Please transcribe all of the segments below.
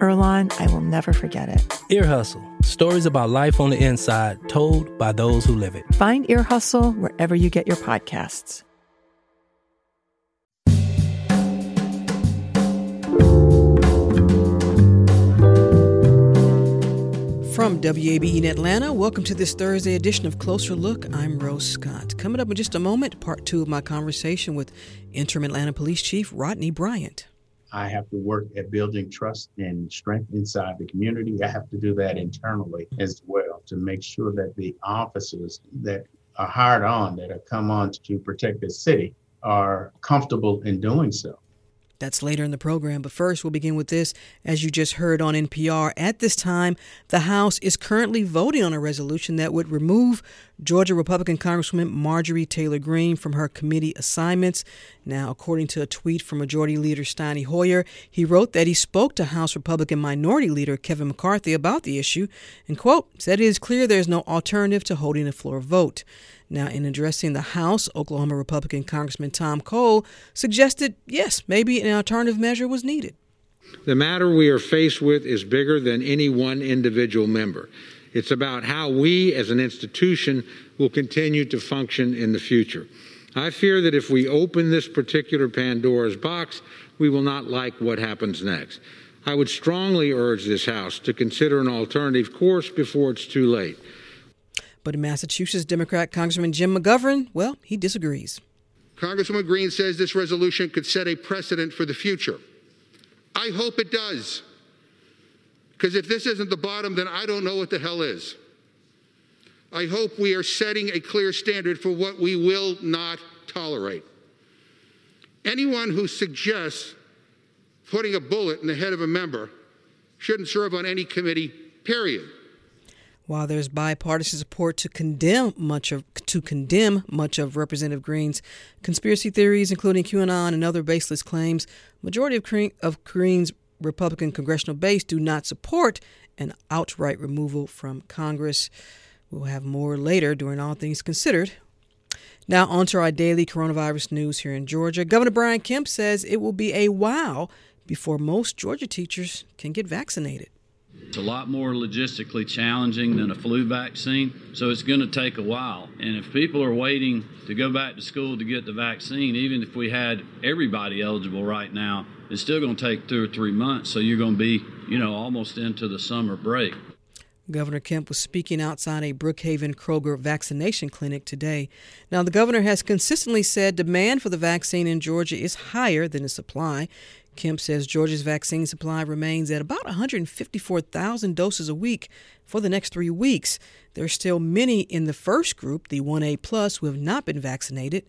Earlonne, I will never forget it. Ear Hustle stories about life on the inside told by those who live it. Find Ear Hustle wherever you get your podcasts. From WABE in Atlanta, welcome to this Thursday edition of Closer Look. I'm Rose Scott. Coming up in just a moment, part two of my conversation with Interim Atlanta Police Chief Rodney Bryant. I have to work at building trust and strength inside the community. I have to do that internally as well to make sure that the officers that are hired on, that have come on to protect the city, are comfortable in doing so. That's later in the program, but first we'll begin with this. As you just heard on NPR, at this time, the House is currently voting on a resolution that would remove Georgia Republican Congresswoman Marjorie Taylor Greene from her committee assignments. Now, according to a tweet from Majority Leader Steny Hoyer, he wrote that he spoke to House Republican Minority Leader Kevin McCarthy about the issue and, quote, said it is clear there is no alternative to holding a floor vote. Now, in addressing the House, Oklahoma Republican Congressman Tom Cole suggested, yes, maybe an alternative measure was needed. The matter we are faced with is bigger than any one individual member. It's about how we as an institution will continue to function in the future. I fear that if we open this particular Pandora's box, we will not like what happens next. I would strongly urge this House to consider an alternative course before it's too late. But in Massachusetts, Democrat Congressman Jim McGovern, well, he disagrees. Congresswoman Greene says this resolution could set a precedent for the future. I hope it does. Because if this isn't the bottom, then I don't know what the hell is. I hope we are setting a clear standard for what we will not tolerate. Anyone who suggests putting a bullet in the head of a member shouldn't serve on any committee, period. While there's bipartisan support to condemn much of to condemn much of Representative Greene's conspiracy theories, including QAnon and other baseless claims, majority of, Green, of Greene's Republican congressional base do not support an outright removal from Congress. We'll have more later during All Things Considered. Now, on to our daily coronavirus news here in Georgia. Governor Brian Kemp says it will be a while before most Georgia teachers can get vaccinated. It's a lot more logistically challenging than a flu vaccine, so it's going to take a while. And if people are waiting to go back to school to get the vaccine, even if we had everybody eligible right now, it's still going to take two or three months. So you're going to be, you know, almost into the summer break. Governor Kemp was speaking outside a Brookhaven Kroger vaccination clinic today. Now, the governor has consistently said demand for the vaccine in Georgia is higher than the supply. Kemp says Georgia's vaccine supply remains at about 154,000 doses a week for the next three weeks. There are still many in the first group, the 1A plus, who have not been vaccinated.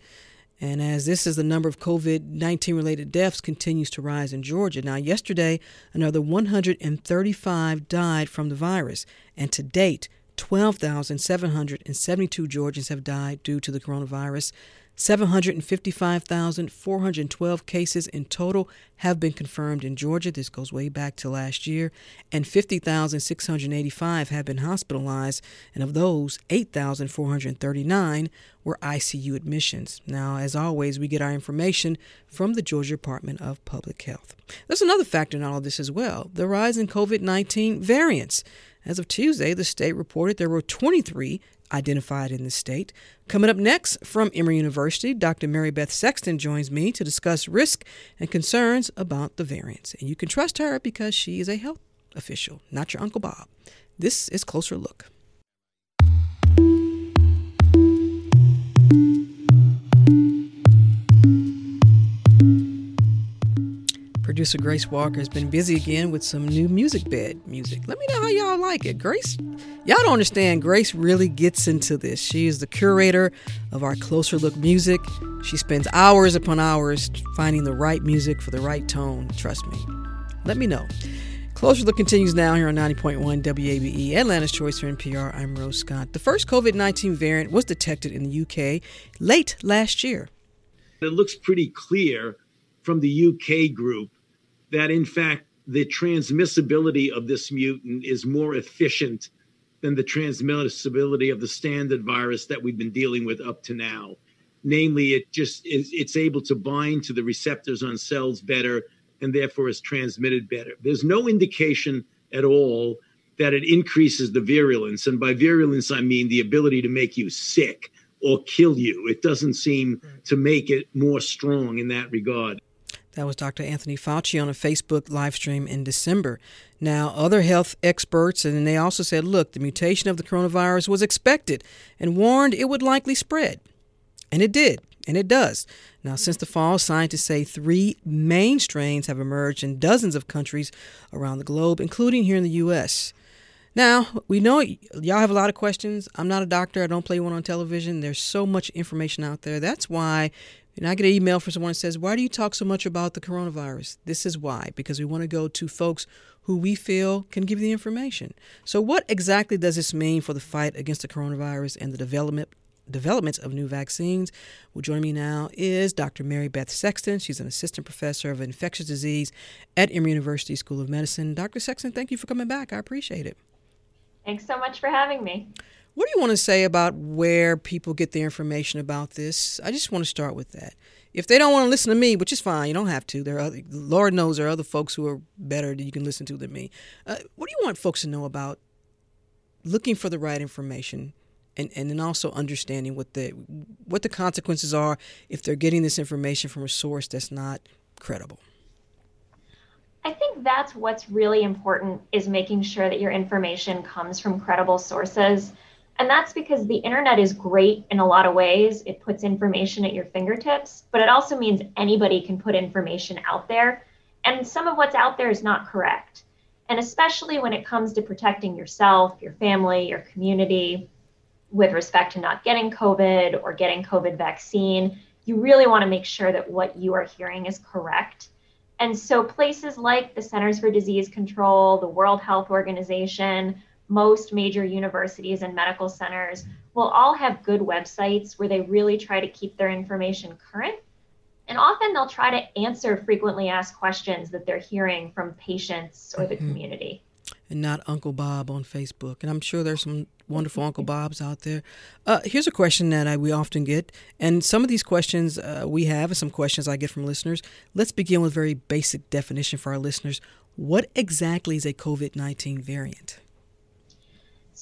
And as this is the number of COVID 19 related deaths continues to rise in Georgia. Now, yesterday, another 135 died from the virus. And to date, 12,772 Georgians have died due to the coronavirus. 755,412 cases in total have been confirmed in Georgia. This goes way back to last year. And 50,685 have been hospitalized. And of those, 8,439 were ICU admissions. Now, as always, we get our information from the Georgia Department of Public Health. There's another factor in all of this as well the rise in COVID 19 variants. As of Tuesday, the state reported there were 23 identified in the state. Coming up next from Emory University, Dr. Mary Beth Sexton joins me to discuss risk and concerns about the variants. And you can trust her because she is a health official, not your Uncle Bob. This is Closer Look. Producer Grace Walker has been busy again with some new music bed music. Let me know how y'all like it. Grace, y'all don't understand. Grace really gets into this. She is the curator of our Closer Look music. She spends hours upon hours finding the right music for the right tone. Trust me. Let me know. Closer Look continues now here on 90.1 WABE, Atlanta's Choice for NPR. I'm Rose Scott. The first COVID 19 variant was detected in the UK late last year. It looks pretty clear from the UK group that, in fact, the transmissibility of this mutant is more efficient than the transmissibility of the standard virus that we've been dealing with up to now. Namely, it just is, it's able to bind to the receptors on cells better and therefore is transmitted better. There's no indication at all that it increases the virulence. And by virulence, I mean the ability to make you sick or kill you. It doesn't seem to make it more strong in that regard. That was Dr. Anthony Fauci on a Facebook live stream in December. Now, other health experts, and they also said, look, the mutation of the coronavirus was expected and warned it would likely spread. And it did, and it does. Now, since the fall, scientists say three main strains have emerged in dozens of countries around the globe, including here in the U.S. Now, we know y'all have a lot of questions. I'm not a doctor, I don't play one on television. There's so much information out there. That's why and I get an email from someone that says, Why do you talk so much about the coronavirus? This is why, because we want to go to folks who we feel can give the information. So, what exactly does this mean for the fight against the coronavirus and the development? Developments of new vaccines. Well, joining me now is Dr. Mary Beth Sexton. She's an assistant professor of infectious disease at Emory University School of Medicine. Dr. Sexton, thank you for coming back. I appreciate it. Thanks so much for having me. What do you want to say about where people get their information about this? I just want to start with that. If they don't want to listen to me, which is fine, you don't have to. There are other, Lord knows there are other folks who are better that you can listen to than me. Uh, what do you want folks to know about looking for the right information and, and then also understanding what the what the consequences are if they're getting this information from a source that's not credible? I think that's what's really important is making sure that your information comes from credible sources. And that's because the internet is great in a lot of ways. It puts information at your fingertips, but it also means anybody can put information out there. And some of what's out there is not correct. And especially when it comes to protecting yourself, your family, your community with respect to not getting COVID or getting COVID vaccine, you really want to make sure that what you are hearing is correct. And so places like the Centers for Disease Control, the World Health Organization, most major universities and medical centers will all have good websites where they really try to keep their information current. And often they'll try to answer frequently asked questions that they're hearing from patients or the mm-hmm. community. And not Uncle Bob on Facebook. And I'm sure there's some wonderful Uncle Bobs out there. Uh, here's a question that I, we often get, and some of these questions uh, we have, and some questions I get from listeners. Let's begin with a very basic definition for our listeners. What exactly is a COVID 19 variant?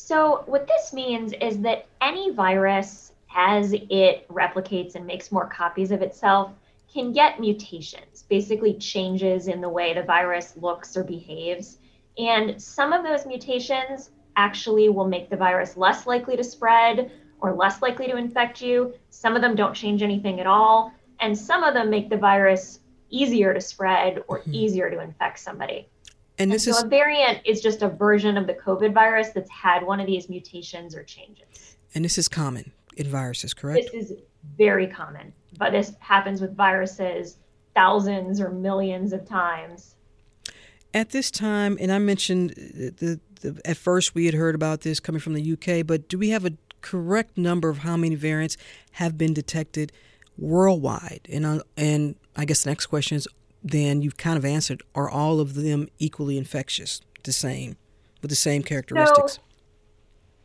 So, what this means is that any virus, as it replicates and makes more copies of itself, can get mutations, basically changes in the way the virus looks or behaves. And some of those mutations actually will make the virus less likely to spread or less likely to infect you. Some of them don't change anything at all. And some of them make the virus easier to spread or mm-hmm. easier to infect somebody. And this and so is a variant is just a version of the COVID virus that's had one of these mutations or changes. And this is common in viruses, correct? This is very common, but this happens with viruses thousands or millions of times. At this time, and I mentioned the, the, at first we had heard about this coming from the UK, but do we have a correct number of how many variants have been detected worldwide? And uh, and I guess the next question is then you've kind of answered are all of them equally infectious, the same, with the same characteristics? So,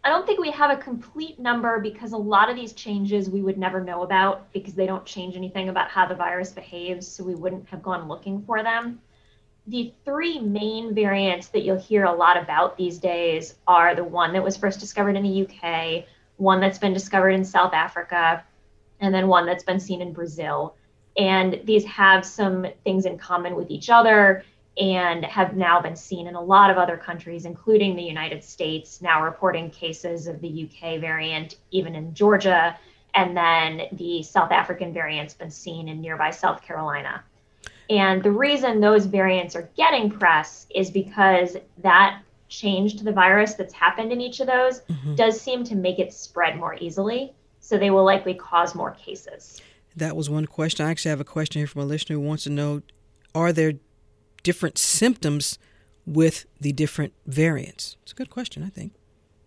I don't think we have a complete number because a lot of these changes we would never know about because they don't change anything about how the virus behaves, so we wouldn't have gone looking for them. The three main variants that you'll hear a lot about these days are the one that was first discovered in the UK, one that's been discovered in South Africa, and then one that's been seen in Brazil and these have some things in common with each other and have now been seen in a lot of other countries, including the United States, now reporting cases of the UK variant, even in Georgia. And then the South African variant's been seen in nearby South Carolina. And the reason those variants are getting press is because that change to the virus that's happened in each of those mm-hmm. does seem to make it spread more easily. So they will likely cause more cases. That was one question. I actually have a question here from a listener who wants to know are there different symptoms with the different variants? It's a good question, I think.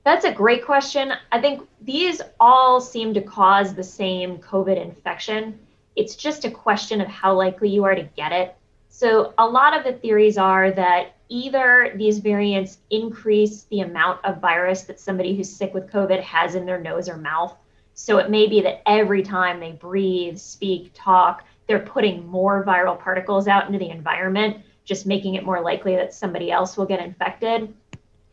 That's a great question. I think these all seem to cause the same COVID infection. It's just a question of how likely you are to get it. So, a lot of the theories are that either these variants increase the amount of virus that somebody who's sick with COVID has in their nose or mouth. So, it may be that every time they breathe, speak, talk, they're putting more viral particles out into the environment, just making it more likely that somebody else will get infected.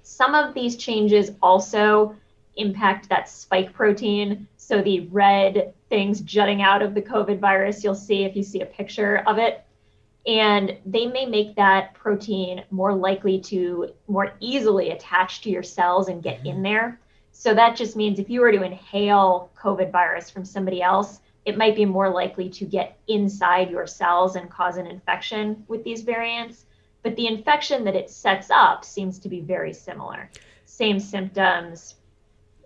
Some of these changes also impact that spike protein. So the red things jutting out of the COVID virus, you'll see if you see a picture of it. And they may make that protein more likely to more easily attach to your cells and get in mm-hmm. there. So that just means if you were to inhale COVID virus from somebody else, it might be more likely to get inside your cells and cause an infection with these variants. But the infection that it sets up seems to be very similar. Same symptoms.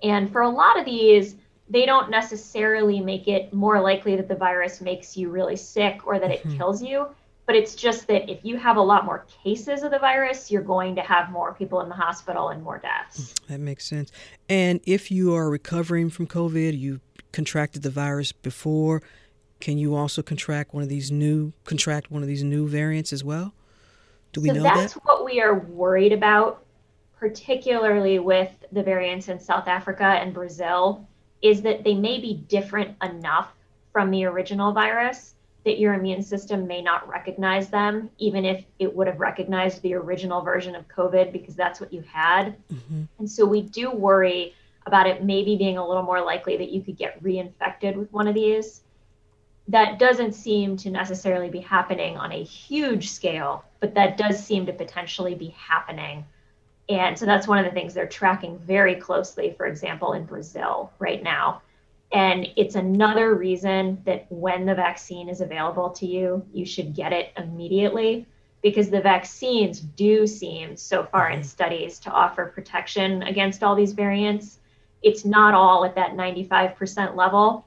And for a lot of these, they don't necessarily make it more likely that the virus makes you really sick or that mm-hmm. it kills you. But it's just that if you have a lot more cases of the virus, you're going to have more people in the hospital and more deaths. That makes sense. And if you are recovering from COVID, you contracted the virus before, can you also contract one of these new contract one of these new variants as well? Do we so know that's that? what we are worried about, particularly with the variants in South Africa and Brazil, is that they may be different enough from the original virus that your immune system may not recognize them, even if it would have recognized the original version of COVID because that's what you had. Mm-hmm. And so we do worry about it maybe being a little more likely that you could get reinfected with one of these. That doesn't seem to necessarily be happening on a huge scale, but that does seem to potentially be happening. And so that's one of the things they're tracking very closely, for example, in Brazil right now. And it's another reason that when the vaccine is available to you, you should get it immediately because the vaccines do seem so far in mm-hmm. studies to offer protection against all these variants it's not all at that 95% level.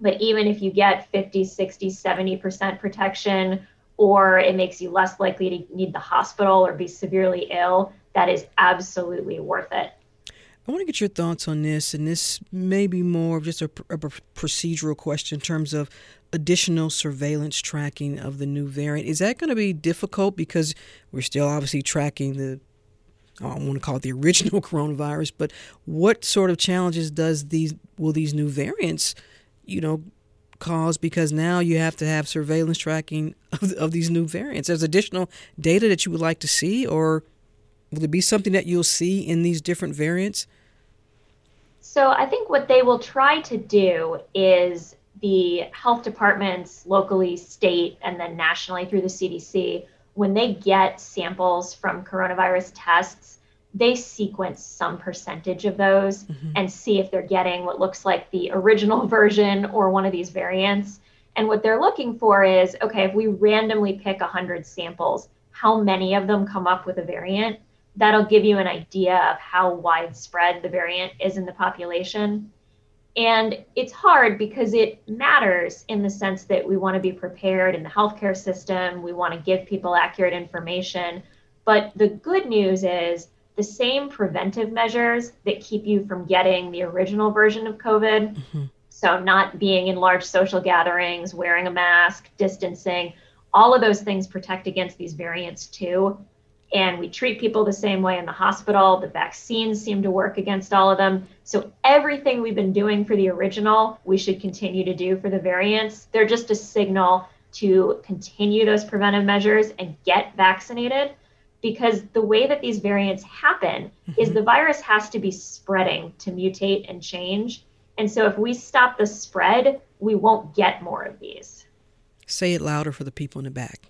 But even if you get 50, 60, 70% protection, or it makes you less likely to need the hospital or be severely ill, that is absolutely worth it. I want to get your thoughts on this, and this may be more of just a, a, procedural question in terms of additional surveillance tracking of the new variant. Is that going to be difficult because we're still obviously tracking the I don't want to call it the original coronavirus, but what sort of challenges does these will these new variants, you know, cause? Because now you have to have surveillance tracking of, of these new variants. There's additional data that you would like to see, or will it be something that you'll see in these different variants? So I think what they will try to do is the health departments locally, state, and then nationally through the CDC when they get samples from coronavirus tests, they sequence some percentage of those mm-hmm. and see if they're getting what looks like the original version or one of these variants. And what they're looking for is okay, if we randomly pick 100 samples, how many of them come up with a variant? That'll give you an idea of how widespread the variant is in the population. And it's hard because it matters in the sense that we want to be prepared in the healthcare system, we want to give people accurate information. But the good news is the same preventive measures that keep you from getting the original version of COVID. Mm-hmm. So, not being in large social gatherings, wearing a mask, distancing, all of those things protect against these variants too and we treat people the same way in the hospital. The vaccines seem to work against all of them. So everything we've been doing for the original, we should continue to do for the variants. They're just a signal to continue those preventive measures and get vaccinated because the way that these variants happen mm-hmm. is the virus has to be spreading to mutate and change. And so if we stop the spread, we won't get more of these. Say it louder for the people in the back.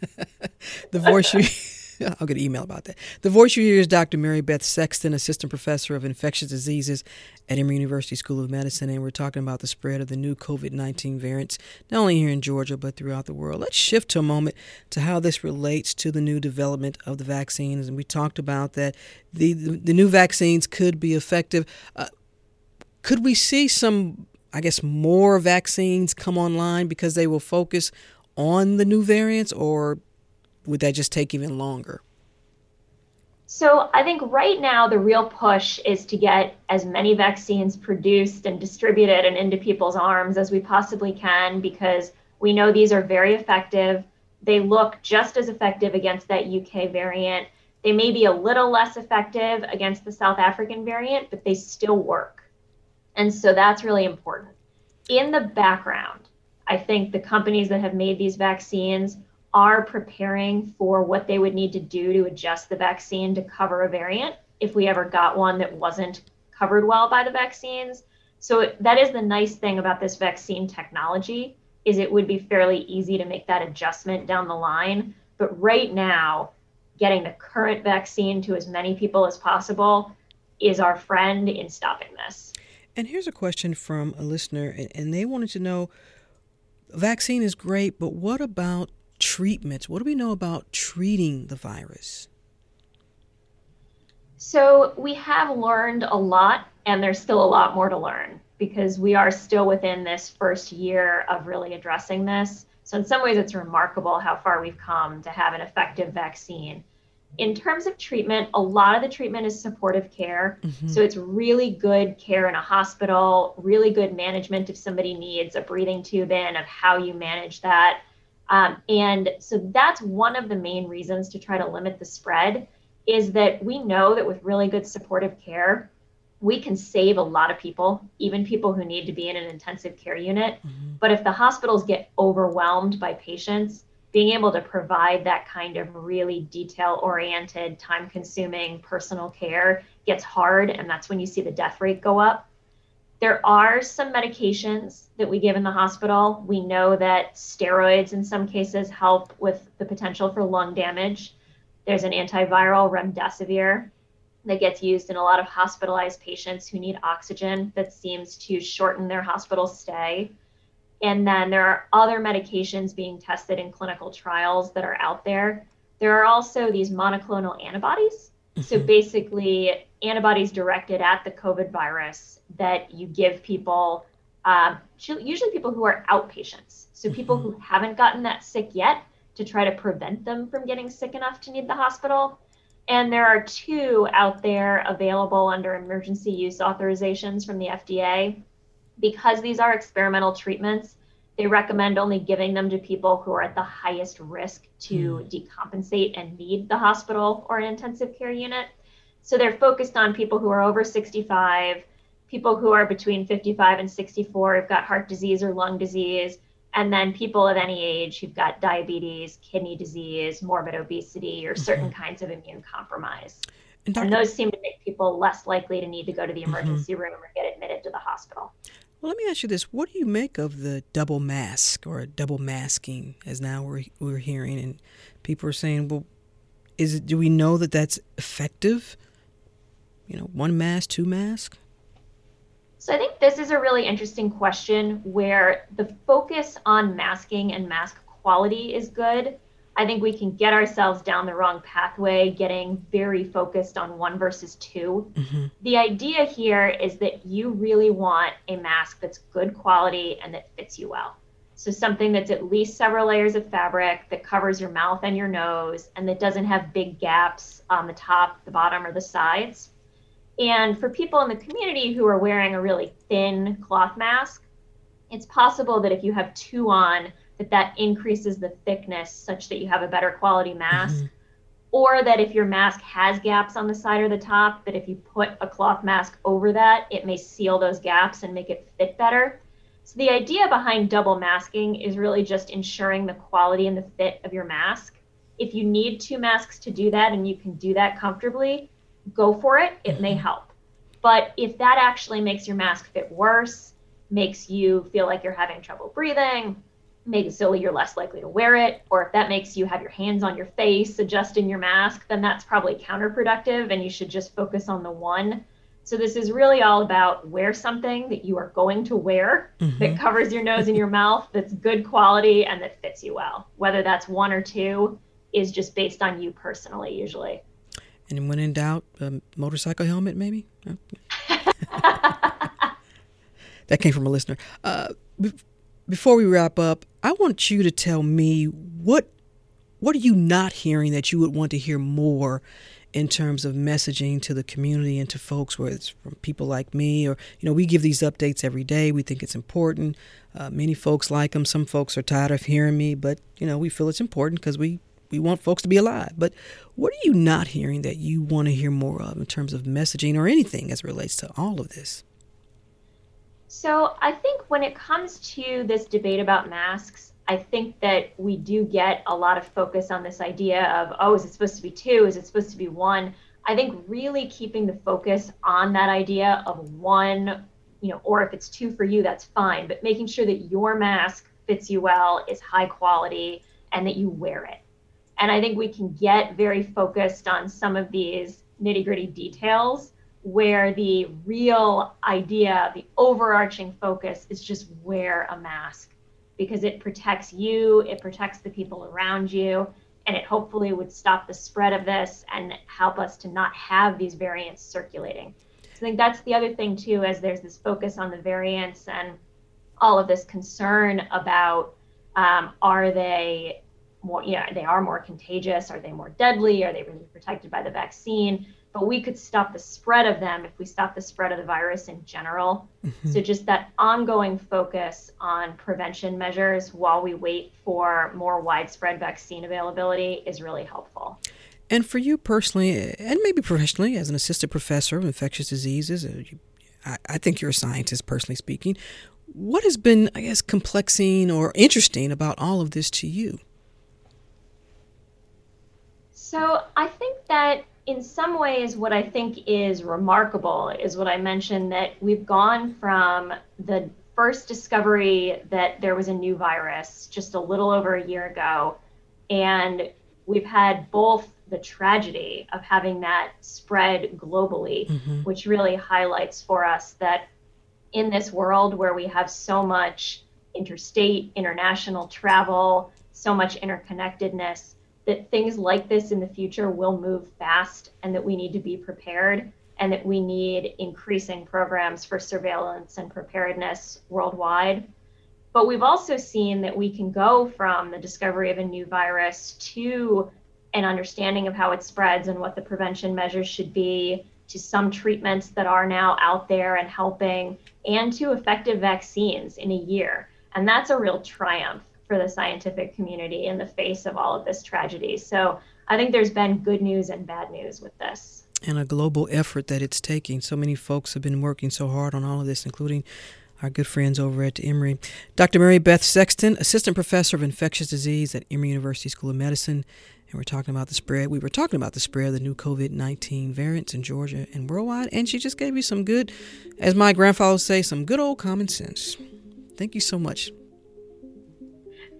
the voice you I'll get an email about that. The voice you hear is Dr. Mary Beth Sexton, Assistant Professor of Infectious Diseases at Emory University School of Medicine, and we're talking about the spread of the new COVID 19 variants, not only here in Georgia, but throughout the world. Let's shift to a moment to how this relates to the new development of the vaccines. And we talked about that the, the, the new vaccines could be effective. Uh, could we see some, I guess, more vaccines come online because they will focus on the new variants, or would that just take even longer? So I think right now the real push is to get as many vaccines produced and distributed and into people's arms as we possibly can because we know these are very effective. They look just as effective against that UK variant. They may be a little less effective against the South African variant, but they still work. And so that's really important. In the background, I think the companies that have made these vaccines are preparing for what they would need to do to adjust the vaccine to cover a variant if we ever got one that wasn't covered well by the vaccines. So that is the nice thing about this vaccine technology is it would be fairly easy to make that adjustment down the line. But right now, getting the current vaccine to as many people as possible is our friend in stopping this. And here's a question from a listener, and they wanted to know vaccine is great, but what about treatments? What do we know about treating the virus? So, we have learned a lot, and there's still a lot more to learn because we are still within this first year of really addressing this. So, in some ways, it's remarkable how far we've come to have an effective vaccine. In terms of treatment, a lot of the treatment is supportive care. Mm-hmm. So, it's really good care in a hospital, really good management if somebody needs a breathing tube in, of how you manage that um, and so that's one of the main reasons to try to limit the spread is that we know that with really good supportive care, we can save a lot of people, even people who need to be in an intensive care unit. Mm-hmm. But if the hospitals get overwhelmed by patients, being able to provide that kind of really detail oriented, time consuming personal care gets hard. And that's when you see the death rate go up. There are some medications that we give in the hospital. We know that steroids in some cases help with the potential for lung damage. There's an antiviral remdesivir that gets used in a lot of hospitalized patients who need oxygen that seems to shorten their hospital stay. And then there are other medications being tested in clinical trials that are out there. There are also these monoclonal antibodies. So mm-hmm. basically, antibodies directed at the COVID virus that you give people, um, usually people who are outpatients. So people mm-hmm. who haven't gotten that sick yet to try to prevent them from getting sick enough to need the hospital. And there are two out there available under emergency use authorizations from the FDA. Because these are experimental treatments, they recommend only giving them to people who are at the highest risk to mm. decompensate and need the hospital or an intensive care unit. So they're focused on people who are over 65, people who are between 55 and 64 who've got heart disease or lung disease, and then people of any age who've got diabetes, kidney disease, morbid obesity, or certain mm-hmm. kinds of immune compromise. And, Dr. and, those seem to make people less likely to need to go to the mm-hmm. emergency mm-hmm. room or get admitted to the hospital. Well, let me ask you this: What do you make of the double mask or double masking, as now we're we're hearing, and people are saying, "Well, is it? Do we know that that's effective? You know, one mask, two mask." So I think this is a really interesting question where the focus on masking and mask quality is good, I think we can get ourselves down the wrong pathway, getting very focused on one versus 2 mm-hmm. The idea here is that you really want a mask that's good quality and that fits you well. So, something that's at least several layers of fabric that covers your mouth and your nose and that doesn't have big gaps on the top, the bottom, or the sides. And for people in the community who are wearing a really thin cloth mask, it's possible that if you have two on, that that increases the thickness such that you have a better quality mask. Mm-hmm. Or that if your mask has gaps on the side or the top, that if you put a cloth mask over that, it may seal those gaps and make it fit better. So the idea behind double masking is really just ensuring the quality and the fit of your mask. If you need two masks to do that and you can do that comfortably, go for it. It may mm-hmm. help. But if that actually makes your mask fit worse, makes you feel like you're having trouble breathing, makes so you're less likely to wear it, or if that makes you have your hands on your face adjusting your mask, then that's probably counterproductive and you should just focus on the one. So this is really all about wear something that you are going to wear mm-hmm. that covers your nose and your mouth, that's good quality and that fits you well. Whether that's one or two is just based on you personally usually. And when in doubt, a motorcycle helmet maybe? that came from a listener. Uh, before we wrap up, I want you to tell me what what are you not hearing that you would want to hear more in terms of messaging to the community and to folks, whether it's from people like me or you know we give these updates every day. We think it's important. Uh, many folks like them. Some folks are tired of hearing me, but you know we feel it's important because we we want folks to be alive. But what are you not hearing that you want to hear more of in terms of messaging or anything as it relates to all of this? So I think when it comes to this debate about masks, I think that we do get a lot of focus on this idea of, oh, is it supposed to be two? Is it supposed to be one? I think really keeping the focus on that idea of one, you know, or if it's two for you, that's fine, but making sure that your mask fits you well, is high quality, and that you wear it. And I think we can get very focused on some of these nitty gritty details where the real idea, the overarching focus is just wear a mask because it protects you, it protects the people around you, and it hopefully would stop the spread of this and help us to not have these variants circulating. So I think that's the other thing too, as there's this focus on the variants and all of this concern about um, are they more, yeah, they are more contagious, are they more deadly, are they really protected by the vaccine? but we could stop the spread of them if we stop the spread of the virus in general. Mm-hmm. So, just that ongoing focus on prevention measures while we wait for more widespread vaccine availability is really helpful. And for you personally, and maybe professionally, as an assistant professor of infectious diseases, uh, I, I think you're a scientist, personally speaking. What has been, I guess, complexing or interesting about all of this to you? So, I think that in some ways, what I think is remarkable is what I mentioned that we've gone from the first discovery that there was a new virus just a little over a year ago, and we've had both the tragedy of having that spread globally, mm-hmm. which really highlights for us that in this world where we have so much interstate, international travel, so much interconnectedness, that things like this in the future will move fast and that we need to be prepared and that we need increasing programs for surveillance and preparedness worldwide. But we've also seen that we can go from the discovery of a new virus to an understanding of how it spreads and what the prevention measures should be, to some treatments that are now out there and helping, and to effective vaccines in a year. And that's a real triumph for the scientific community in the face of all of this tragedy. So I think there's been good news and bad news with this. And a global effort that it's taking. So many folks have been working so hard on all of this, including our good friends over at Emory. Dr. Mary Beth Sexton, Assistant Professor of Infectious Disease at Emory University School of Medicine. And we're talking about the spread. We were talking about the spread of the new COVID 19 variants in Georgia and worldwide. And she just gave you some good, as my grandfather would say, some good old common sense. Thank you so much.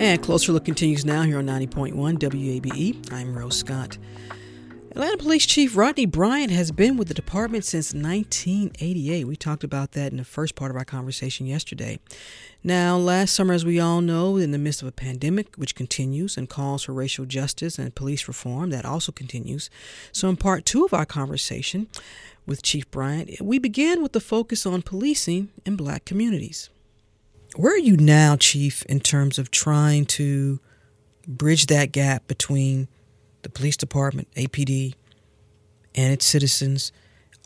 And Closer Look continues now here on 90.1 WABE. I'm Rose Scott. Atlanta Police Chief Rodney Bryant has been with the department since 1988. We talked about that in the first part of our conversation yesterday. Now, last summer, as we all know, in the midst of a pandemic which continues and calls for racial justice and police reform, that also continues. So, in part two of our conversation with Chief Bryant, we began with the focus on policing in black communities. Where are you now, Chief, in terms of trying to bridge that gap between the police department, APD, and its citizens?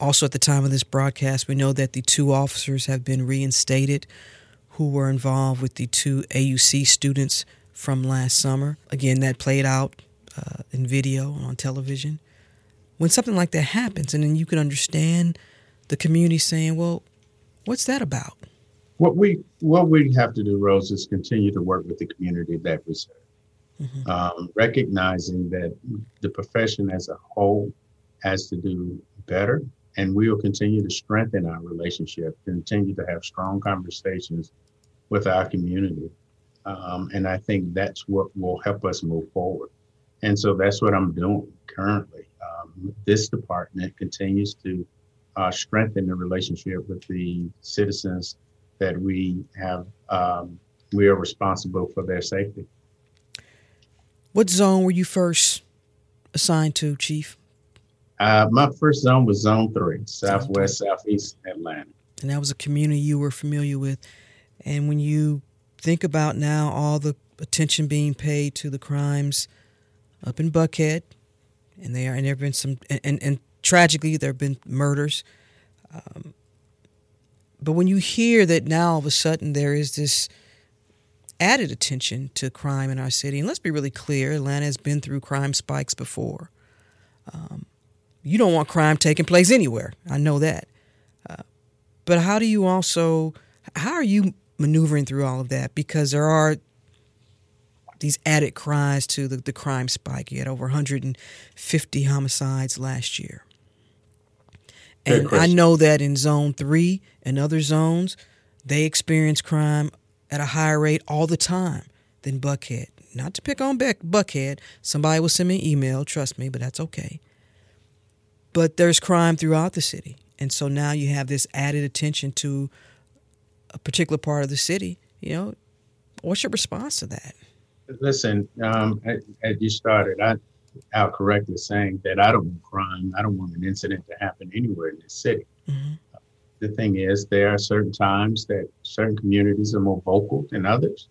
Also, at the time of this broadcast, we know that the two officers have been reinstated who were involved with the two AUC students from last summer. Again, that played out uh, in video and on television. When something like that happens, and then you can understand the community saying, well, what's that about? What we what we have to do, Rose, is continue to work with the community that we serve, mm-hmm. um, recognizing that the profession as a whole has to do better, and we will continue to strengthen our relationship, continue to have strong conversations with our community, um, and I think that's what will help us move forward. And so that's what I'm doing currently. Um, this department continues to uh, strengthen the relationship with the citizens that we have um, we are responsible for their safety. What zone were you first assigned to, Chief? Uh, my first zone was Zone Three, Southwest Southeast Atlanta, and that was a community you were familiar with. And when you think about now all the attention being paid to the crimes up in Buckhead, and there and there have been some, and, and, and tragically there have been murders. Um, but when you hear that now all of a sudden there is this added attention to crime in our city, and let's be really clear, Atlanta has been through crime spikes before. Um, you don't want crime taking place anywhere. I know that. Uh, but how do you also, how are you maneuvering through all of that? Because there are these added cries to the, the crime spike. You had over 150 homicides last year. And I know that in zone three and other zones, they experience crime at a higher rate all the time than Buckhead. Not to pick on Beck, Buckhead. Somebody will send me an email, trust me, but that's okay. But there's crime throughout the city. And so now you have this added attention to a particular part of the city. You know, what's your response to that? Listen, um, as, as you started, I out correctly saying that I don't want crime. I don't want an incident to happen anywhere in this city. Mm-hmm. The thing is, there are certain times that certain communities are more vocal than others,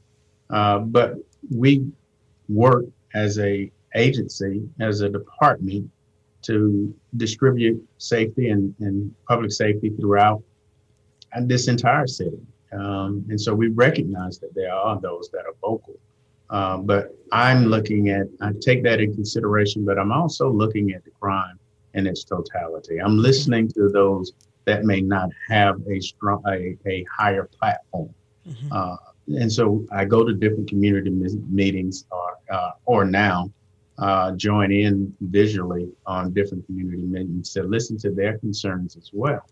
uh, but we work as a agency, as a department, to distribute safety and, and public safety throughout this entire city. Um, and so we recognize that there are those that are vocal. Uh, but I'm looking at, I take that in consideration, but I'm also looking at the crime in its totality. I'm listening to those that may not have a strong, a, a higher platform. Mm-hmm. Uh, and so I go to different community meetings or, uh, or now uh, join in visually on different community meetings to listen to their concerns as well.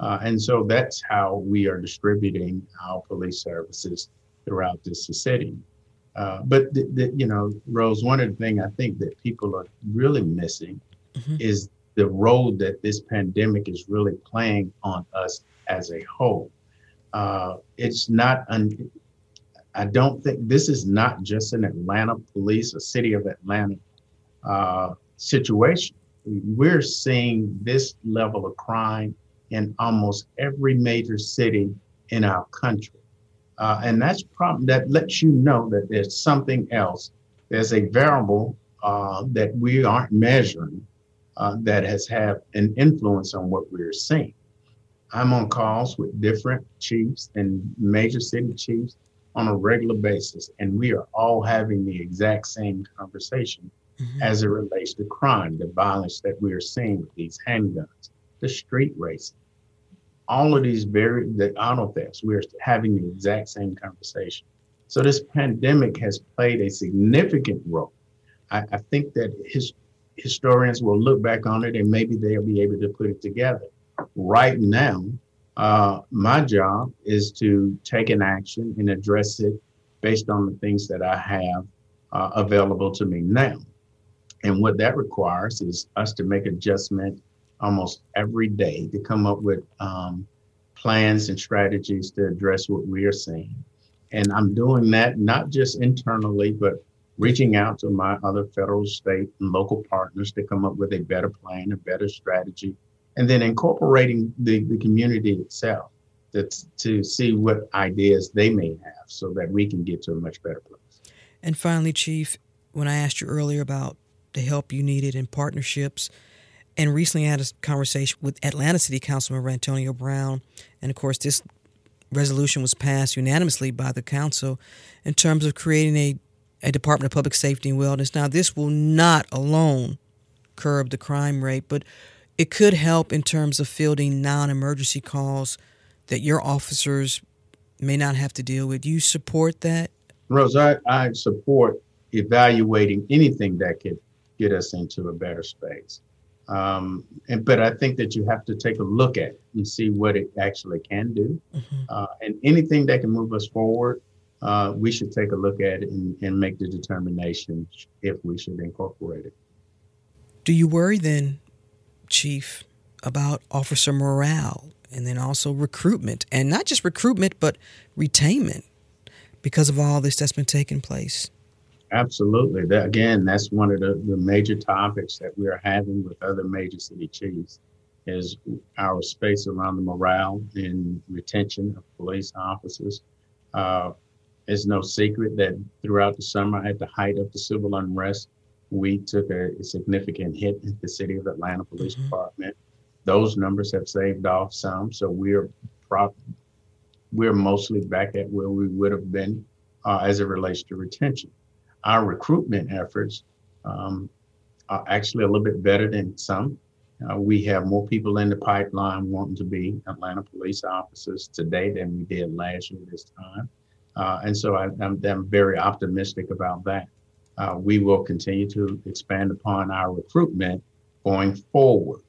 Uh, and so that's how we are distributing our police services throughout this city. Uh, but the, the, you know, Rose, one of the things I think that people are really missing mm-hmm. is the role that this pandemic is really playing on us as a whole. Uh, it's not. Un- I don't think this is not just an Atlanta police, a city of Atlanta uh, situation. We're seeing this level of crime in almost every major city in our country. Uh, and that's problem that lets you know that there's something else. There's a variable uh, that we aren't measuring uh, that has had an influence on what we're seeing. I'm on calls with different chiefs and major city chiefs on a regular basis, and we are all having the exact same conversation mm-hmm. as it relates to crime, the violence that we are seeing with these handguns, the street racing, all of these very the auto thefts, we're having the exact same conversation. So this pandemic has played a significant role. I, I think that his, historians will look back on it and maybe they'll be able to put it together. Right now, uh, my job is to take an action and address it based on the things that I have uh, available to me now. And what that requires is us to make adjustment almost every day to come up with um, plans and strategies to address what we are seeing. And I'm doing that not just internally, but reaching out to my other federal, state, and local partners to come up with a better plan, a better strategy, and then incorporating the, the community itself to, to see what ideas they may have so that we can get to a much better place. And finally, Chief, when I asked you earlier about the help you needed in partnerships, and recently I had a conversation with Atlanta City Councilman Antonio Brown, and of course, this resolution was passed unanimously by the council in terms of creating a, a Department of Public Safety and Wellness. Now, this will not alone curb the crime rate, but it could help in terms of fielding non emergency calls that your officers may not have to deal with. You support that? Rose, I, I support evaluating anything that could get us into a better space. Um, and but I think that you have to take a look at it and see what it actually can do, mm-hmm. uh, and anything that can move us forward, uh, we should take a look at it and, and make the determination if we should incorporate it. Do you worry then, Chief, about officer morale and then also recruitment, and not just recruitment but retainment because of all this that's been taking place? Absolutely. That, again, that's one of the, the major topics that we are having with other major city chiefs is our space around the morale and retention of police officers. Uh, it's no secret that throughout the summer, at the height of the civil unrest, we took a, a significant hit at the city of Atlanta Police mm-hmm. Department. Those numbers have saved off some, so we're prop, we're mostly back at where we would have been uh, as it relates to retention our recruitment efforts um, are actually a little bit better than some. Uh, we have more people in the pipeline wanting to be Atlanta police officers today than we did last year this time. Uh, and so I, am very optimistic about that. Uh, we will continue to expand upon our recruitment going forward.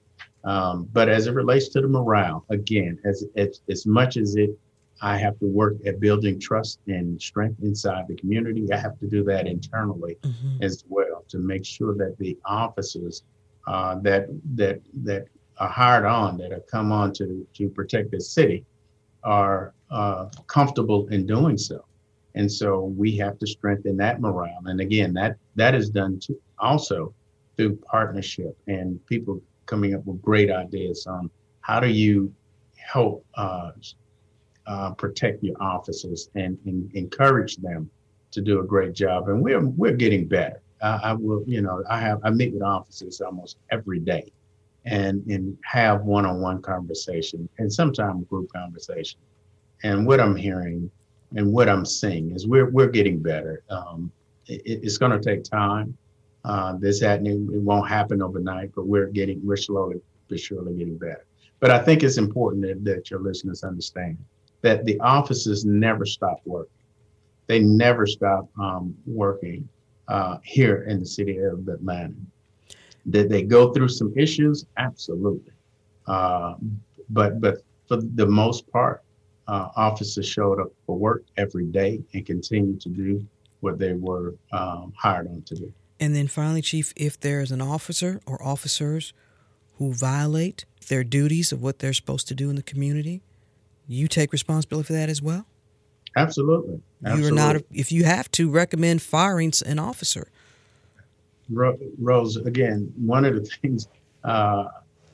Um, but as it relates to the morale, again, as, as, as much as it I have to work at building trust and strength inside the community. I have to do that internally mm-hmm. as well to make sure that the officers uh, that that that are hired on that have come on to to protect the city are uh, comfortable in doing so. And so we have to strengthen that morale. And again, that that is done to, also through partnership and people coming up with great ideas on how do you help uh, uh, protect your officers and, and, encourage them to do a great job. And we're we're getting better. Uh, I will, you know, I have I meet with officers almost every day, and and have one-on-one conversation and sometimes group conversation. And what I'm hearing and what I'm seeing is we're we're getting better. Um, it, it's going to take time. Uh, this happening it won't happen overnight, but we're getting we're slowly but surely getting better. But I think it's important that, that your listeners understand that the offices never stop working. They never stop um, working uh, here in the city of Atlanta. Did they go through some issues? Absolutely. Uh, but but for the most part, uh, officers showed up for work every day and continued to do what they were um, hired on to do. And then finally, Chief, if there's an officer or officers who violate their duties of what they're supposed to do in the community, you take responsibility for that as well? Absolutely. Absolutely. You are not, if you have to recommend firing an officer. Rose, again, one of the things, uh,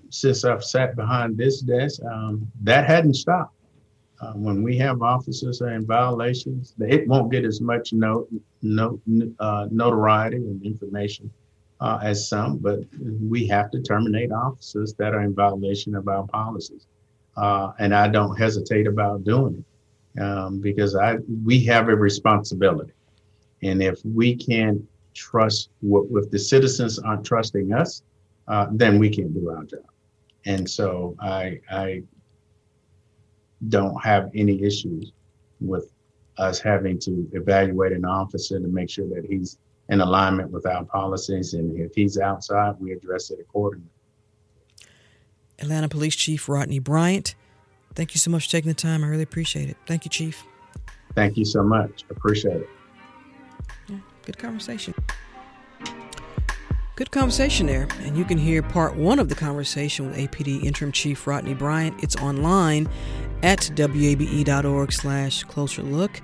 since I've sat behind this desk, um, that hadn't stopped. Uh, when we have officers in violations, it won't get as much note, note, uh, notoriety and information uh, as some, but we have to terminate officers that are in violation of our policies uh, and I don't hesitate about doing it um, because I we have a responsibility, and if we can't trust what if the citizens aren't trusting us, uh, then we can't do our job, and so I I don't have any issues with us having to evaluate an officer to make sure that he's in alignment with our policies, and if he's outside, we address it accordingly. Atlanta Police Chief Rodney Bryant. Thank you so much for taking the time. I really appreciate it. Thank you, Chief. Thank you so much. Appreciate it. Yeah, good conversation. Good conversation there. And you can hear part one of the conversation with APD Interim Chief Rodney Bryant. It's online at wabe.org slash closer look.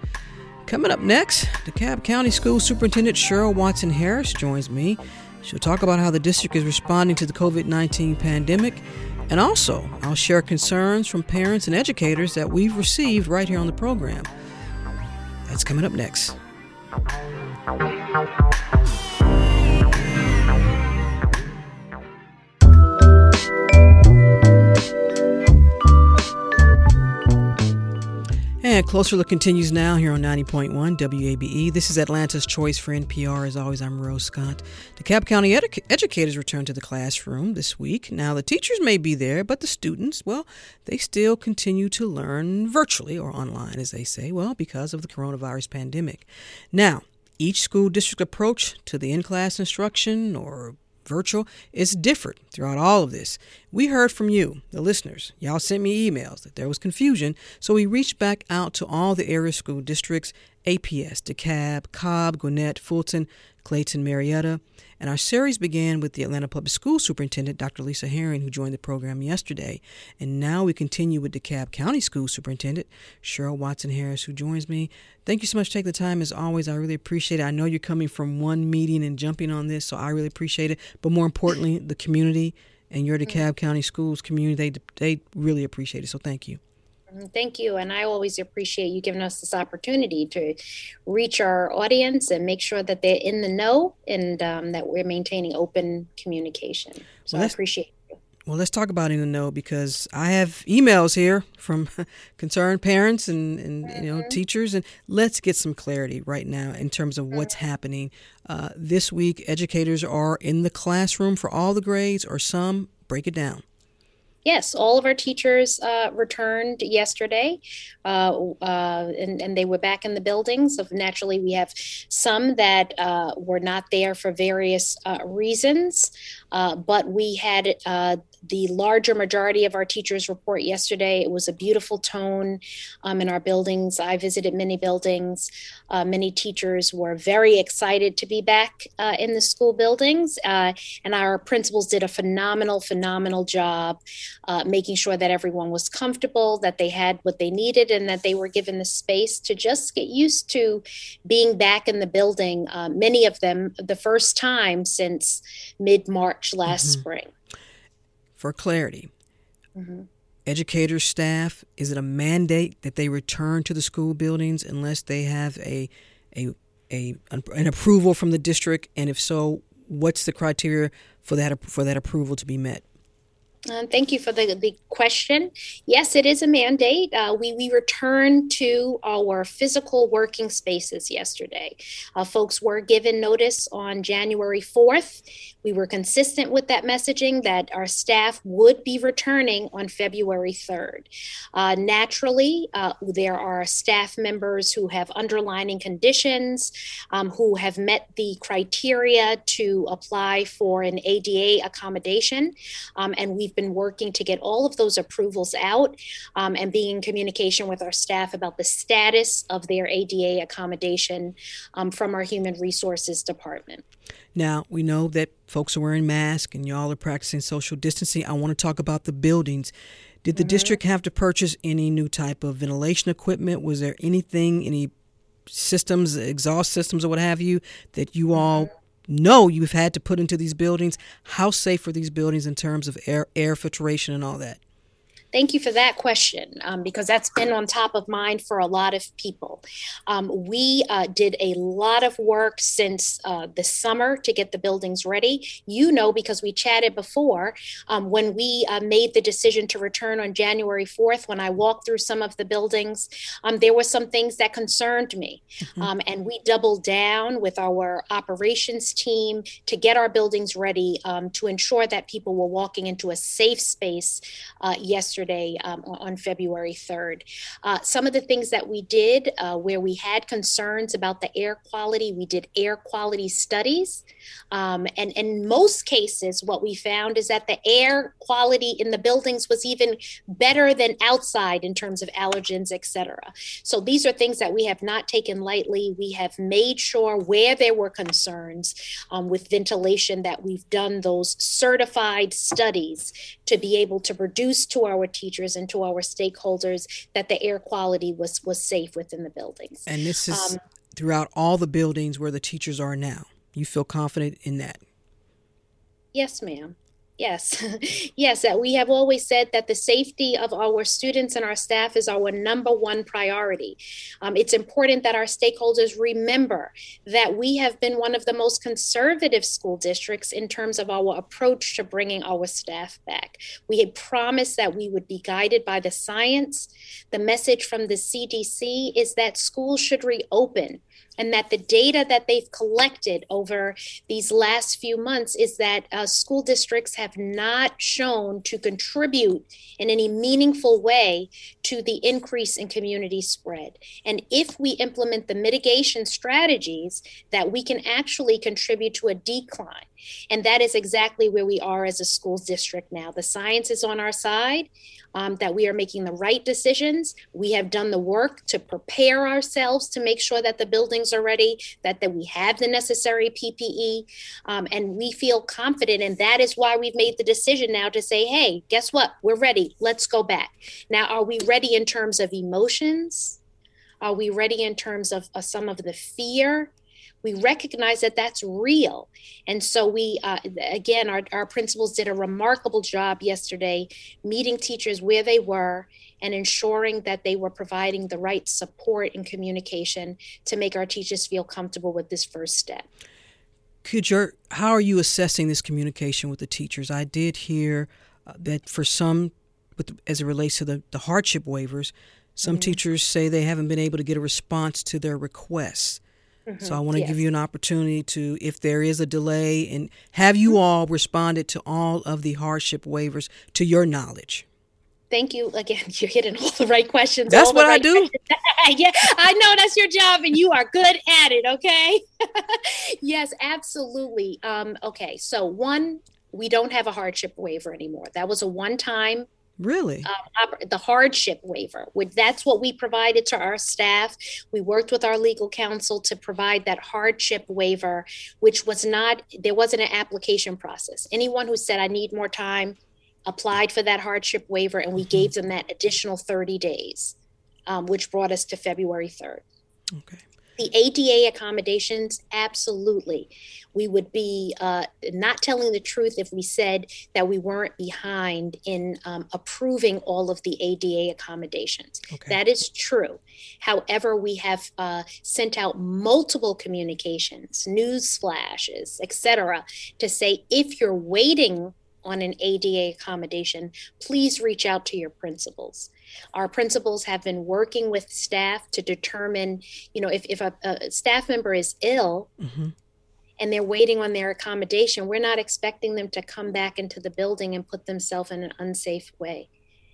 Coming up next, DeKalb County School Superintendent Cheryl Watson Harris joins me. She'll talk about how the district is responding to the COVID 19 pandemic. And also, I'll share concerns from parents and educators that we've received right here on the program. That's coming up next. And Closer Look continues now here on 90.1 WABE. This is Atlanta's Choice for NPR. As always, I'm Rose Scott. DeKalb County edu- educators return to the classroom this week. Now, the teachers may be there, but the students, well, they still continue to learn virtually or online, as they say, well, because of the coronavirus pandemic. Now, each school district approach to the in class instruction or virtual is different throughout all of this. We heard from you, the listeners. Y'all sent me emails that there was confusion, so we reached back out to all the area school districts APS, DeKalb, Cobb, Gwinnett, Fulton, Clayton, Marietta. And our series began with the Atlanta Public School Superintendent, Dr. Lisa Herring, who joined the program yesterday. And now we continue with DeKalb County School Superintendent, Cheryl Watson Harris, who joins me. Thank you so much for taking the time. As always, I really appreciate it. I know you're coming from one meeting and jumping on this, so I really appreciate it. But more importantly, the community and your DeKalb County Schools community, they, they really appreciate it. So thank you. Mm, thank you. And I always appreciate you giving us this opportunity to reach our audience and make sure that they're in the know and um, that we're maintaining open communication. So well, I appreciate you. Well, let's talk about in the know because I have emails here from concerned parents and, and mm-hmm. you know mm-hmm. teachers, and let's get some clarity right now in terms of what's mm-hmm. happening. Uh, this week, educators are in the classroom for all the grades, or some. Break it down. Yes, all of our teachers uh, returned yesterday, uh, uh, and, and, they were back in the buildings. So naturally, we have some that uh, were not there for various uh, reasons, uh, but we had the larger majority of our teachers report yesterday. It was a beautiful tone um, in our buildings. I visited many buildings. Uh, many teachers were very excited to be back uh, in the school buildings, uh, and our principals did a phenomenal, phenomenal job uh, making sure that everyone was comfortable, that they had what they needed, and that they were given the space to just get used to being back in the building. Uh, many of them, the first time since mid March last mm-hmm. spring for clarity. Mm-hmm. Educators, staff, is it a mandate that they return to the school buildings unless they have a, a, a an approval from the district? And if so, what's the criteria for that for that approval to be met? Um, thank you for the, the question. Yes, it is a mandate. Uh, we, we returned to our physical working spaces yesterday. Uh, folks were given notice on January 4th. We were consistent with that messaging that our staff would be returning on February 3rd. Uh, naturally, uh, there are staff members who have underlining conditions, um, who have met the criteria to apply for an ADA accommodation, um, and we've been working to get all of those approvals out um, and being in communication with our staff about the status of their ADA accommodation um, from our Human Resources Department. Now, we know that folks are wearing masks and y'all are practicing social distancing. I want to talk about the buildings. Did the mm-hmm. district have to purchase any new type of ventilation equipment? Was there anything, any systems, exhaust systems, or what have you, that you all mm-hmm. know you've had to put into these buildings? How safe are these buildings in terms of air, air filtration and all that? Thank you for that question um, because that's been on top of mind for a lot of people. Um, we uh, did a lot of work since uh, the summer to get the buildings ready. You know, because we chatted before, um, when we uh, made the decision to return on January 4th, when I walked through some of the buildings, um, there were some things that concerned me. Mm-hmm. Um, and we doubled down with our operations team to get our buildings ready um, to ensure that people were walking into a safe space uh, yesterday yesterday um, on February 3rd. Uh, some of the things that we did uh, where we had concerns about the air quality, we did air quality studies. Um, and in most cases, what we found is that the air quality in the buildings was even better than outside in terms of allergens, et cetera. So these are things that we have not taken lightly. We have made sure where there were concerns um, with ventilation that we've done those certified studies to be able to produce to our teachers and to our stakeholders that the air quality was was safe within the buildings. And this is um, throughout all the buildings where the teachers are now. You feel confident in that? Yes, ma'am. Yes, yes, that we have always said that the safety of our students and our staff is our number one priority. Um, it's important that our stakeholders remember that we have been one of the most conservative school districts in terms of our approach to bringing our staff back. We had promised that we would be guided by the science. The message from the CDC is that schools should reopen and that the data that they've collected over these last few months is that uh, school districts have not shown to contribute in any meaningful way to the increase in community spread. And if we implement the mitigation strategies, that we can actually contribute to a decline. And that is exactly where we are as a school district now. The science is on our side um, that we are making the right decisions. We have done the work to prepare ourselves to make sure that the buildings are ready, that, that we have the necessary PPE, um, and we feel confident. And that is why we've made the decision now to say, hey, guess what? We're ready. Let's go back. Now, are we ready in terms of emotions? Are we ready in terms of, of some of the fear? We recognize that that's real. And so we, uh, again, our, our principals did a remarkable job yesterday meeting teachers where they were and ensuring that they were providing the right support and communication to make our teachers feel comfortable with this first step. Could your, how are you assessing this communication with the teachers? I did hear uh, that for some, with, as it relates to the, the hardship waivers, some mm-hmm. teachers say they haven't been able to get a response to their requests. Mm-hmm. So I want to yes. give you an opportunity to, if there is a delay, and have you mm-hmm. all responded to all of the hardship waivers to your knowledge? Thank you again. You're hitting all the right questions. That's what right I do. yeah, I know that's your job, and you are good at it. Okay. yes, absolutely. Um, okay, so one, we don't have a hardship waiver anymore. That was a one-time Really? Uh, the hardship waiver. That's what we provided to our staff. We worked with our legal counsel to provide that hardship waiver, which was not, there wasn't an application process. Anyone who said, I need more time, applied for that hardship waiver, and we mm-hmm. gave them that additional 30 days, um, which brought us to February 3rd. Okay. The ADA accommodations, absolutely we would be uh, not telling the truth if we said that we weren't behind in um, approving all of the ADA accommodations. Okay. That is true. However, we have uh, sent out multiple communications, news flashes, etc., to say if you're waiting on an ADA accommodation, please reach out to your principals. Our principals have been working with staff to determine, you know, if, if a, a staff member is ill, mm-hmm and they're waiting on their accommodation, we're not expecting them to come back into the building and put themselves in an unsafe way.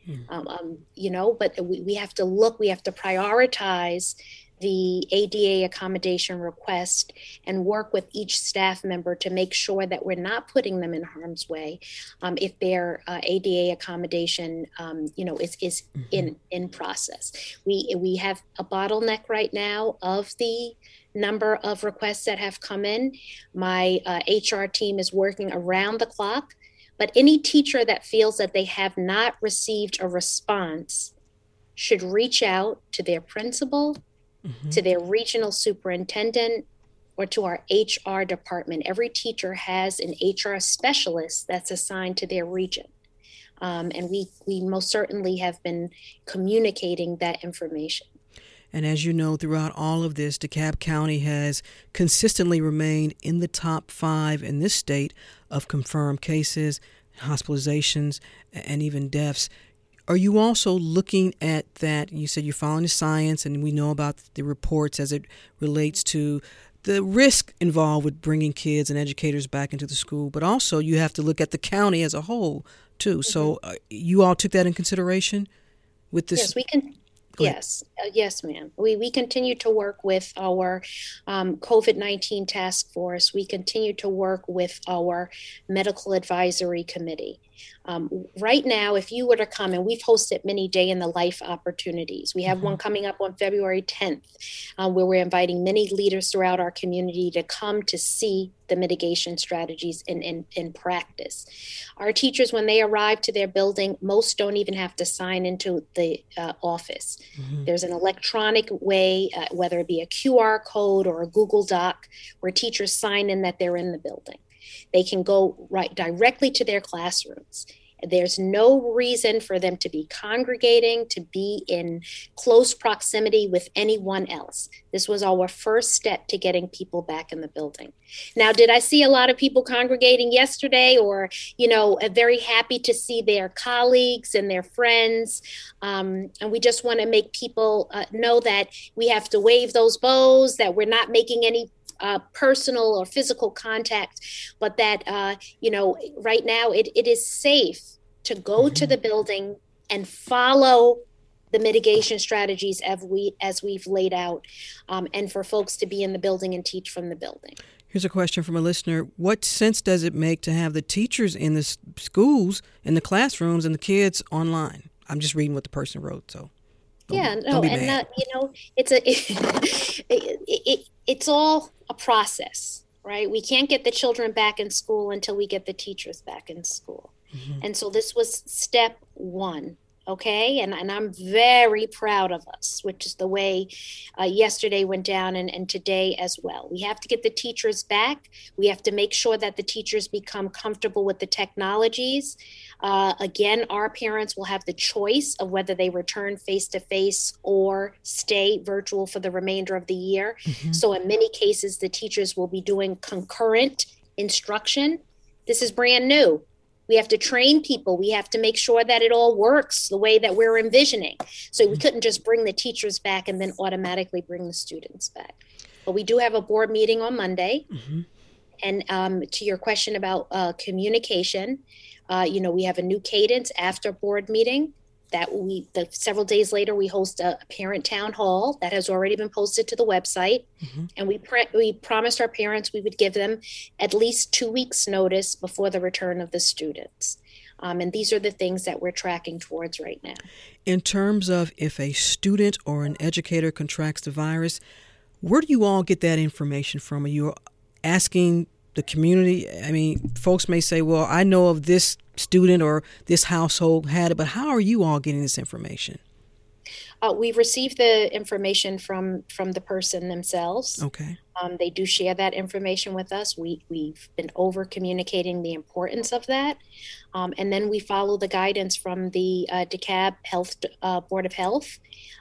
Mm. Um, um, you know, but we, we have to look, we have to prioritize the ADA accommodation request and work with each staff member to make sure that we're not putting them in harm's way um, if their uh, ADA accommodation, um, you know, is, is mm-hmm. in in process. We we have a bottleneck right now of the number of requests that have come in. My uh, HR team is working around the clock, but any teacher that feels that they have not received a response should reach out to their principal, mm-hmm. to their regional superintendent, or to our HR department. Every teacher has an HR specialist that's assigned to their region. Um, and we, we most certainly have been communicating that information. And as you know, throughout all of this, DeKalb County has consistently remained in the top five in this state of confirmed cases, hospitalizations, and even deaths. Are you also looking at that? You said you're following the science, and we know about the reports as it relates to the risk involved with bringing kids and educators back into the school, but also you have to look at the county as a whole. too. So uh, you all took that in consideration with this. Yes, we can. Yes, uh, yes, ma'am. We we continue to work with our um, COVID nineteen task force. We continue to work with our medical advisory committee. Um, right now, if you were to come, and we've hosted many day in the life opportunities. We have mm-hmm. one coming up on February 10th, uh, where we're inviting many leaders throughout our community to come to see the mitigation strategies in, in, in practice. Our teachers, when they arrive to their building, most don't even have to sign into the uh, office. Mm-hmm. There's an electronic way, uh, whether it be a QR code or a Google Doc, where teachers sign in that they're in the building. They can go right directly to their classrooms. There's no reason for them to be congregating, to be in close proximity with anyone else. This was our first step to getting people back in the building. Now, did I see a lot of people congregating yesterday or, you know, very happy to see their colleagues and their friends? Um, and we just want to make people uh, know that we have to wave those bows, that we're not making any uh, personal or physical contact, but that, uh, you know, right now it, it is safe to go mm-hmm. to the building and follow the mitigation strategies as we as we've laid out, um, and for folks to be in the building and teach from the building. Here's a question from a listener: What sense does it make to have the teachers in the schools, in the classrooms, and the kids online? I'm just reading what the person wrote, so. Yeah, no, and that you know, it's a it, it, it, it's all a process, right? We can't get the children back in school until we get the teachers back in school. Mm-hmm. And so this was step one. Okay. And, and I'm very proud of us, which is the way uh, yesterday went down and, and today as well. We have to get the teachers back. We have to make sure that the teachers become comfortable with the technologies. Uh, again, our parents will have the choice of whether they return face to face or stay virtual for the remainder of the year. Mm-hmm. So, in many cases, the teachers will be doing concurrent instruction. This is brand new. We have to train people. We have to make sure that it all works the way that we're envisioning. So, we mm-hmm. couldn't just bring the teachers back and then automatically bring the students back. But we do have a board meeting on Monday. Mm-hmm. And um, to your question about uh, communication, uh, you know, we have a new cadence after board meeting that we the several days later we host a, parent town hall that has already been posted to the website. Mm-hmm. and we pre- we promised our parents we would give them at least two weeks notice before the return of the students. Um, and these are the things that we're tracking towards right now. In terms of if a student or an educator contracts the virus where do you all get that information from? Are you asking the community? I mean, folks may say, well, I know of this student or this household had it, but how are you all getting this information? Uh, we received the information from from the person themselves. Okay. Um, they do share that information with us. We we've been over communicating the importance of that, um, and then we follow the guidance from the uh, DeKalb Health uh, Board of Health.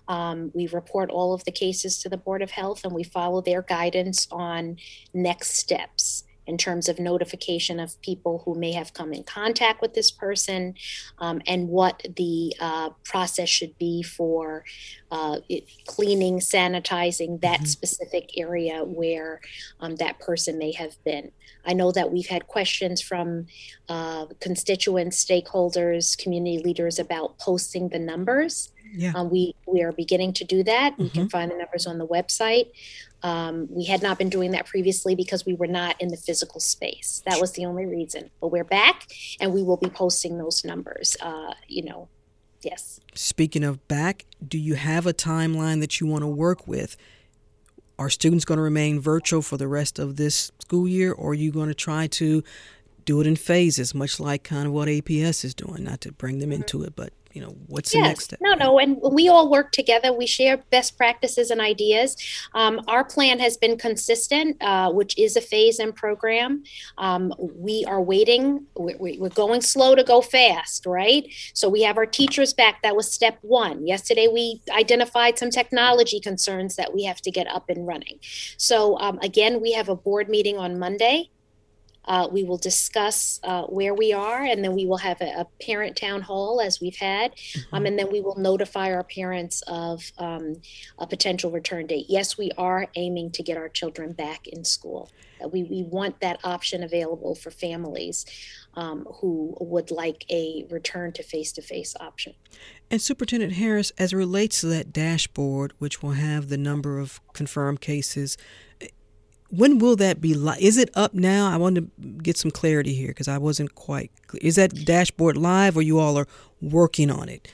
Um, we report all of the cases to the Board of Health, and we follow their guidance on next steps in terms of notification of people who may have come in contact with this person um, and what the uh, process should be for uh, cleaning, sanitizing that mm-hmm. specific area where um, that person may have been. I know that we've had questions from uh, constituents, stakeholders, community leaders about posting the numbers. Yeah. Um, we we are beginning to do that. Mm-hmm. We can mm-hmm. find the numbers on the website. Um, we had not been doing that previously because we were not in the physical space. That was the only reason. But we're back, and we will be posting those numbers. Uh, you know, yes. Speaking of back, do you have a timeline that you want to work with? Are students going to remain virtual for the rest of this school year, or are you going to try to do it in phases, much like kind of what APS is doing? Not to bring them into it, but you know what's the yes. next step? No no and we all work together. We share best practices and ideas. Um, our plan has been consistent uh, which is a phase in program. Um, we are waiting. We're, we're going slow to go fast right? So we have our teachers back. That was step one. Yesterday we identified some technology concerns that we have to get up and running. So um, again we have a board meeting on monday Uh, we will discuss uh, where we are, and then we will have a, a parent town hall as we've had, mm-hmm. um, and then we will notify our parents of um, a potential return date. Yes, we are aiming to get our children back in school. Uh, we, we want that option available for families um, who would like a return to face to face option. And Superintendent Harris, as it relates to that dashboard, which will have the number of confirmed cases, when will that be live? Is it up now? I want to get some clarity here because I wasn't quite clear. Is that dashboard live or you all are working on it?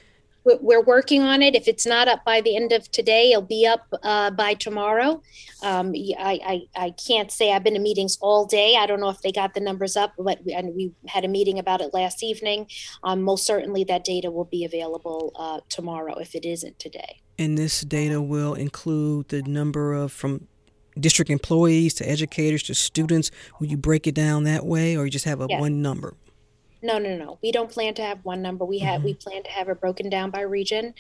we're working on it. If it's not up by the end of today, it'll be up uh, by tomorrow. Um, I, I, I, can't say I've been in meetings all day. I don't know if they got the numbers up, but we, and we had a meeting about it last evening. Um, most certainly, that data will be available uh, tomorrow if it isn't today. And this data will include the number of from district employees to educators to students. Will you break it down that way, or you just have a one number? No, no, no. We don't plan to have one number. We have mm-hmm. we plan to have it broken down by region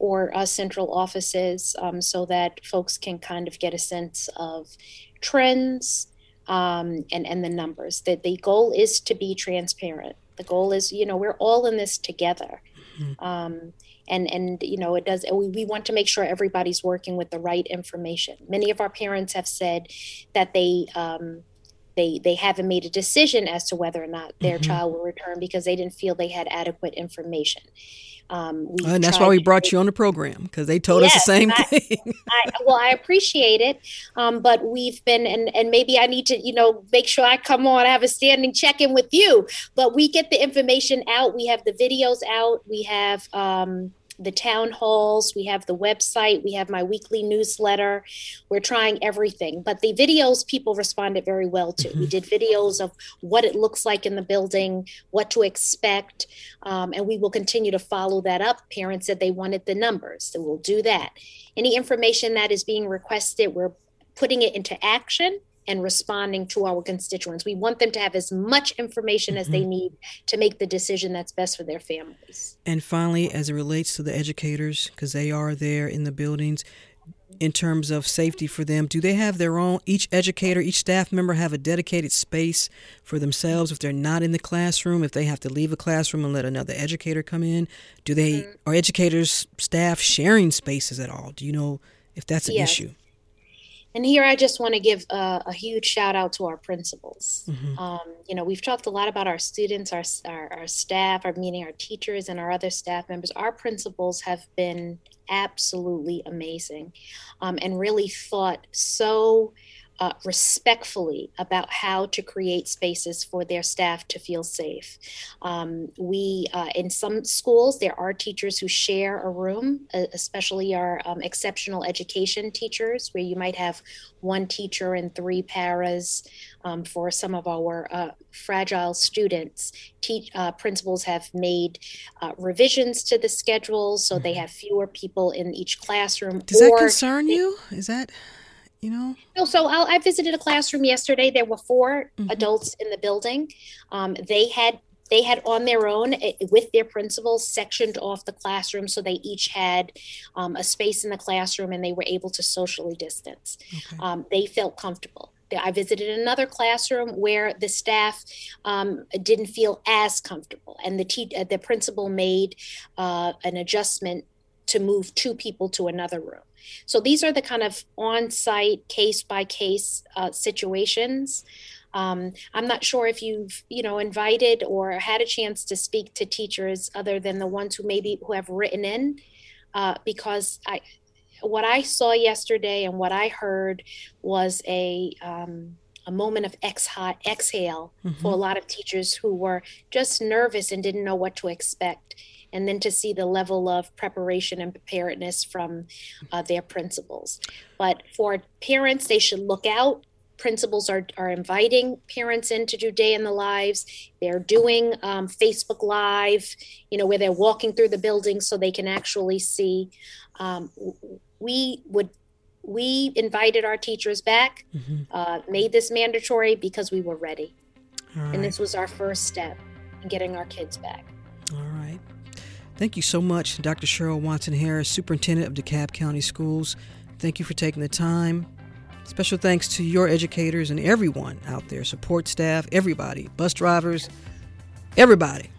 or uh, central offices, um, so that folks can kind of get a sense of trends um, and and the numbers. That the goal is to be transparent. The goal is, you know, we're all in this together. Mm-hmm. Um, and and you know it does we, we want to make sure everybody's working with the right information many of our parents have said that they um, they they haven't made a decision as to whether or not their mm-hmm. child will return because they didn't feel they had adequate information. Um, and that's why we brought you on the program because they told yes, us the same I, thing. I, well, I appreciate it, um, but we've been and and maybe I need to you know make sure I come on. I have a standing check in with you, but we get the information out. We have the videos out. We have. Um, the town halls, we have the website, we have my weekly newsletter. We're trying everything. But the videos people responded very well to. Mm-hmm. We did videos of what it looks like in the building, what to expect, um, and we will continue to follow that up. Parents said they wanted the numbers, so we'll do that. Any information that is being requested, we're putting it into action and responding to our constituents. We want them to have as much information mm-hmm. as they mm-hmm. need to make the decision that's best for their families. And finally, as it relates to the educators, because they are there in the buildings, in terms of safety for them, do they have their own, each educator, each staff member have a dedicated space for themselves if they're not in the classroom, if they have to leave a classroom and let another educator come in? Do they, mm-hmm. are educators, staff sharing spaces at all? Do you know if that's an yes. issue? And here I just want to give a, a huge shout out to our principals. Mm-hmm. Um, you know, we've talked a lot about our students, our, our, our staff, our meaning our teachers and our other staff members. Our principals have been absolutely amazing um, and really thought so uh, respectfully about how to create spaces for their staff to feel safe. Um, we, uh, in some schools, there are teachers who share a room, especially our um, exceptional education teachers, where you might have one teacher and three paras. Um, for some of our uh, fragile students, teach, uh, principals have made uh, revisions to the schedules so they mm-hmm. have fewer people in each classroom. Does that concern they, you? Is that you know? No, so I'll, i visited a classroom yesterday. There were 4 mm-hmm. adults in the building. Um, they had they had on their own eh, with their principals sectioned off the classroom so they each had um, a space in the classroom and they were able to socially distance okay. um, they felt comfortable i visited another classroom where the staff um, didn't feel as comfortable and the, te- uh, the principal made uh, an adjustment to move two people to another room so these are the kind of on-site case by case uh, situations. Um, I'm not sure if you've you know invited or had a chance to speak to teachers other than the ones who maybe who have written in, uh, because I what I saw yesterday and what I heard was a um, a moment of exhale, exhale mm-hmm. for a lot of teachers who were just nervous and didn't know what to expect and then to see the level of preparation and preparedness from uh, their principals. But for parents, they should look out. Principals are, are inviting parents in to do day in the lives. They're doing um, Facebook Live, you know, where they're walking through the building so they can actually see. Um, we would we invited our teachers back, mm-hmm. uh, made this mandatory because we were ready. Right. And this was our first step in getting our kids back. Thank you so much, Dr. Cheryl Watson Harris, Superintendent of DeKalb County Schools. Thank you for taking the time. Special thanks to your educators and everyone out there, support staff, everybody, bus drivers, everybody.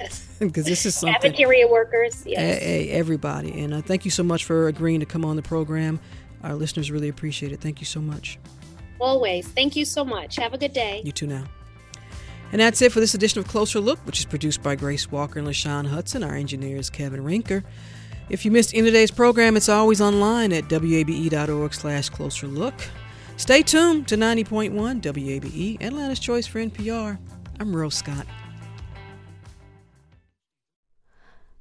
Yes. Because this is something. Cafeteria workers, yes. Hey, everybody. And uh, thank you so much for agreeing to come on the program. Our listeners really appreciate it. Thank you so much. Always. Thank you so much. Have a good day. You too now. And that's it for this edition of Closer Look, which is produced by Grace Walker and LaShawn Hudson. Our engineer is Kevin Rinker. If you missed any of today's program, it's always online at wabe.org slash closer look. Stay tuned to 90.1 WABE, Atlanta's Choice for NPR. I'm Rose Scott.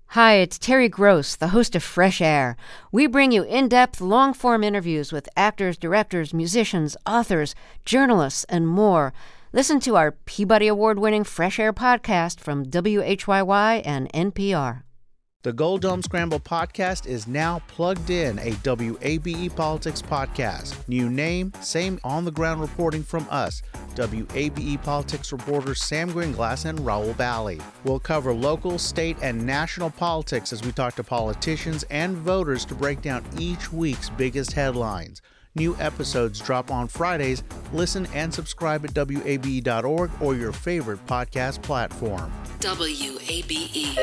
Hi, it's Terry Gross, the host of Fresh Air. We bring you in depth, long form interviews with actors, directors, musicians, authors, journalists, and more. Listen to our Peabody Award winning Fresh Air podcast from WHYY and NPR. The Gold Dome Scramble podcast is now plugged in, a WABE Politics podcast. New name, same on the ground reporting from us, WABE Politics reporters Sam Gringlas and Rahul Bali. We'll cover local, state, and national politics as we talk to politicians and voters to break down each week's biggest headlines. New episodes drop on Fridays. Listen and subscribe at WABE.org or your favorite podcast platform. WABE.